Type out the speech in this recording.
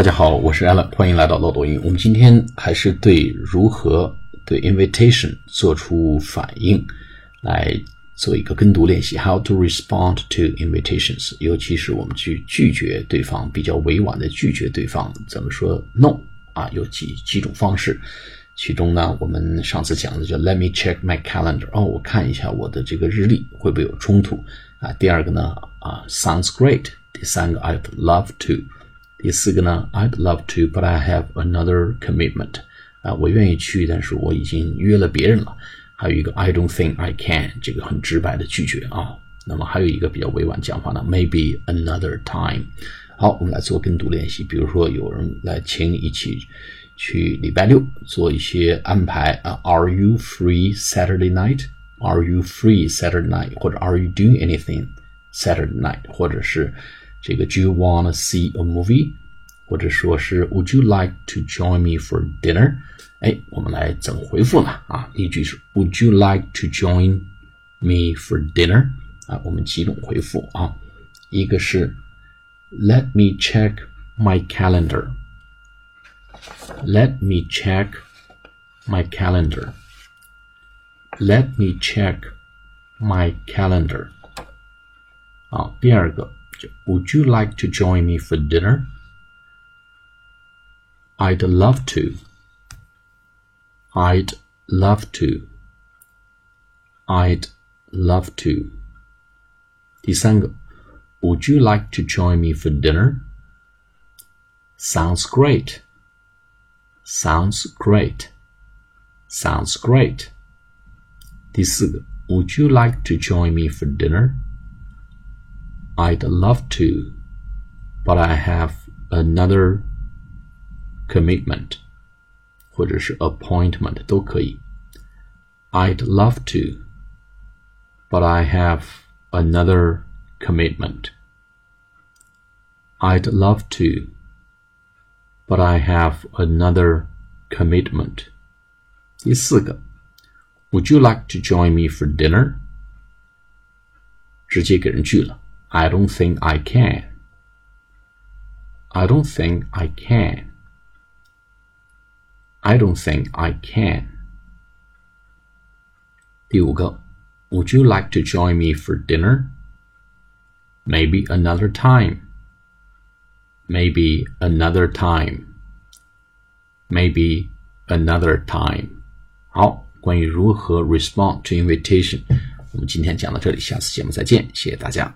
大家好，我是 Alan，欢迎来到老抖音。我们今天还是对如何对 invitation 做出反应来做一个跟读练习。How to respond to invitations，尤其是我们去拒绝对方，比较委婉的拒绝对方，怎么说 no 啊？有几几种方式。其中呢，我们上次讲的叫 Let me check my calendar，哦，我看一下我的这个日历会不会有冲突啊？第二个呢，啊，sounds great。第三个，I'd love to。第四个呢，I'd love to，but I have another commitment。啊，我愿意去，但是我已经约了别人了。还有一个，I don't think I can，这个很直白的拒绝啊。那么还有一个比较委婉讲法呢，maybe another time。好，我们来做跟读练习。比如说，有人来请你一起去礼拜六做一些安排啊。Are you free Saturday night？Are you free Saturday night？或者 Are you doing anything Saturday night？或者是 这个 Do you wanna see a movie？或者说是 Would you like to join me for dinner？哎，我们来怎么回复呢？啊，例句是 Would you like to join me for dinner？啊，我们几种回复啊，一个是 Let me check my calendar。Let me check my calendar. Let me check my calendar. 好，第二个 would you like to join me for dinner? I'd love to. I'd love to. I'd love to. 第三个，Would you like to join me for dinner? Sounds great. Sounds great. Sounds great. 第四个，Would you like to join me for dinner? I'd love to, but I have another commitment，或者是 appointment 都可以。I'd love to, but I have another commitment. I'd love to, but I have another commitment. 第四个，Would you like to join me for dinner？直接给人拒了。 I don't think I can. I don't think I can. I don't think I can. 第五个，Would you like to join me for dinner? Maybe another time. Maybe another time. Maybe another time. 好，关于如何 respond to invitation，我们今天讲到这里，下次节目再见，谢谢大家。